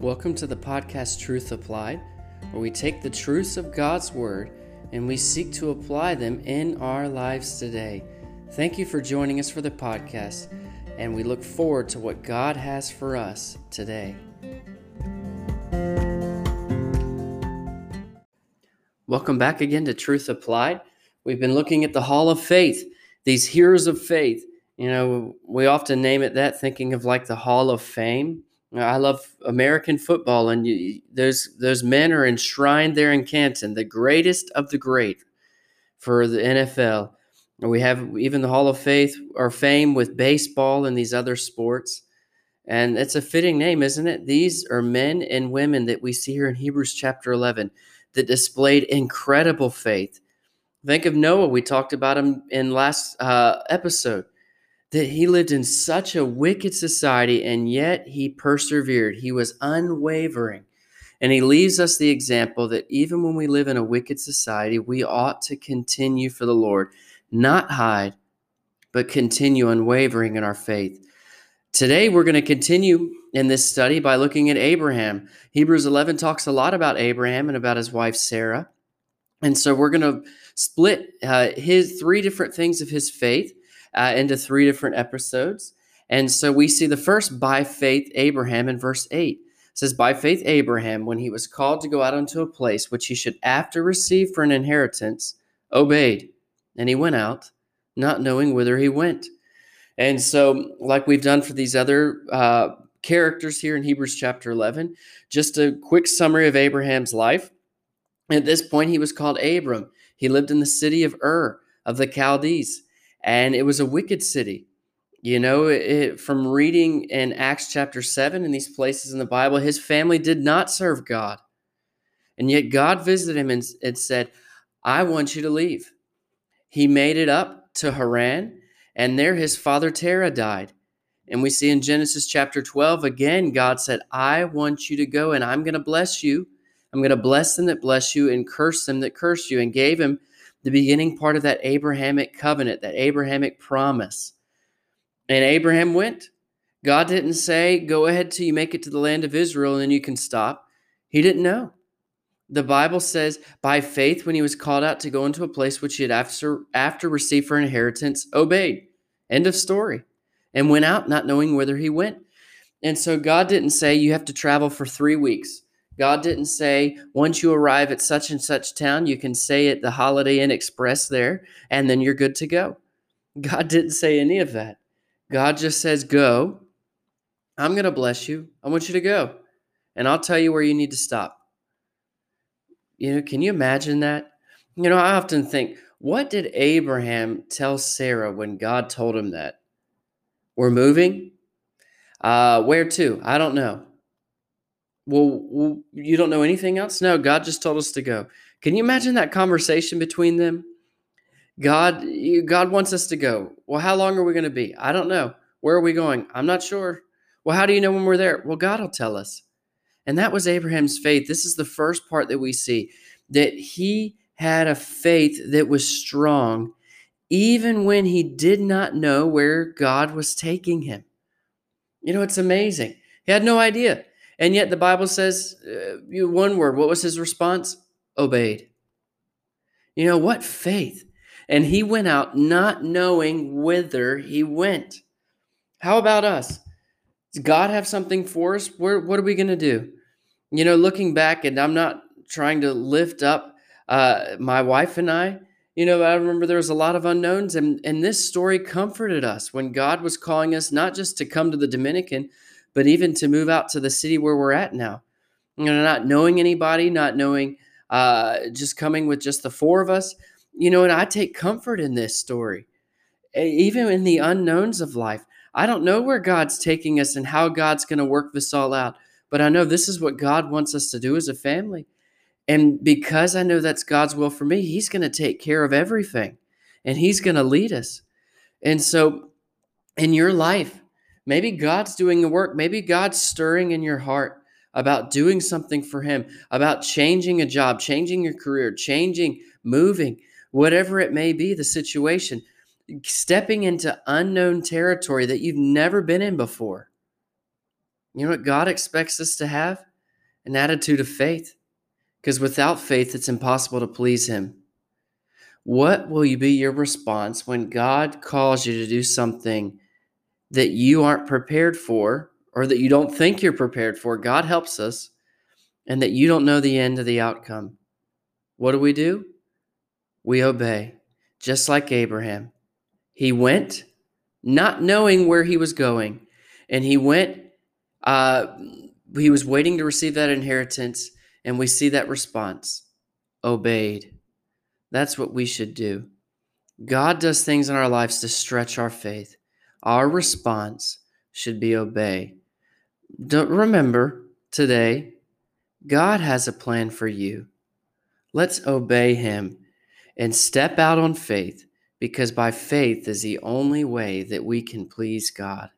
Welcome to the podcast Truth Applied, where we take the truths of God's Word and we seek to apply them in our lives today. Thank you for joining us for the podcast, and we look forward to what God has for us today. Welcome back again to Truth Applied. We've been looking at the Hall of Faith, these heroes of faith. You know, we often name it that, thinking of like the Hall of Fame. I love American football, and you, those those men are enshrined there in Canton, the greatest of the great for the NFL. We have even the Hall of Faith or Fame with baseball and these other sports, and it's a fitting name, isn't it? These are men and women that we see here in Hebrews chapter eleven that displayed incredible faith. Think of Noah. We talked about him in last uh, episode that he lived in such a wicked society and yet he persevered. He was unwavering. And he leaves us the example that even when we live in a wicked society, we ought to continue for the Lord, not hide, but continue unwavering in our faith. Today, we're going to continue in this study by looking at Abraham. Hebrews 11 talks a lot about Abraham and about his wife Sarah. And so we're going to split uh, his three different things of his faith uh, into three different episodes. And so we see the first by faith Abraham in verse 8. It says, By faith Abraham, when he was called to go out unto a place which he should after receive for an inheritance, obeyed. And he went out, not knowing whither he went. And so, like we've done for these other uh, characters here in Hebrews chapter 11, just a quick summary of Abraham's life. At this point, he was called Abram. He lived in the city of Ur of the Chaldees and it was a wicked city. You know, it, from reading in Acts chapter 7 in these places in the Bible, his family did not serve God. And yet God visited him and, and said, I want you to leave. He made it up to Haran, and there his father Terah died. And we see in Genesis chapter 12, again, God said, I want you to go and I'm going to bless you. I'm going to bless them that bless you and curse them that curse you, and gave him the beginning part of that Abrahamic covenant, that Abrahamic promise. And Abraham went. God didn't say, go ahead till you make it to the land of Israel and then you can stop. He didn't know. The Bible says, by faith, when he was called out to go into a place which he had after, after received for inheritance, obeyed. End of story. And went out not knowing whither he went. And so God didn't say, you have to travel for three weeks. God didn't say, once you arrive at such and such town, you can say at the Holiday Inn Express there, and then you're good to go. God didn't say any of that. God just says, go. I'm going to bless you. I want you to go. And I'll tell you where you need to stop. You know, can you imagine that? You know, I often think, what did Abraham tell Sarah when God told him that? We're moving? Uh, where to? I don't know well, you don't know anything else? No, God just told us to go. Can you imagine that conversation between them? God, God wants us to go. Well, how long are we going to be? I don't know. Where are we going? I'm not sure. Well, how do you know when we're there? Well, God will tell us. And that was Abraham's faith. This is the first part that we see that he had a faith that was strong, even when he did not know where God was taking him. You know, it's amazing. He had no idea. And yet the Bible says uh, one word. What was his response? Obeyed. You know, what faith. And he went out not knowing whither he went. How about us? Does God have something for us? What are we going to do? You know, looking back, and I'm not trying to lift up uh, my wife and I. You know, I remember there was a lot of unknowns, and, and this story comforted us when God was calling us not just to come to the Dominican, but even to move out to the city where we're at now. You know, not knowing anybody, not knowing, uh, just coming with just the four of us. You know, and I take comfort in this story, even in the unknowns of life. I don't know where God's taking us and how God's going to work this all out, but I know this is what God wants us to do as a family. And because I know that's God's will for me, He's going to take care of everything and He's going to lead us. And so, in your life, Maybe God's doing the work. Maybe God's stirring in your heart about doing something for Him, about changing a job, changing your career, changing, moving, whatever it may be, the situation, stepping into unknown territory that you've never been in before. You know what God expects us to have? an attitude of faith. Because without faith, it's impossible to please Him. What will you be your response when God calls you to do something that you aren't prepared for or that you don't think you're prepared for? God helps us, and that you don't know the end of the outcome. What do we do? We obey, just like Abraham. He went not knowing where he was going, and he went, uh, he was waiting to receive that inheritance, and we see that response obeyed. That's what we should do. God does things in our lives to stretch our faith. Our response should be obey. Don't remember today, God has a plan for you. Let's obey him and step out on faith because by faith is the only way that we can please God.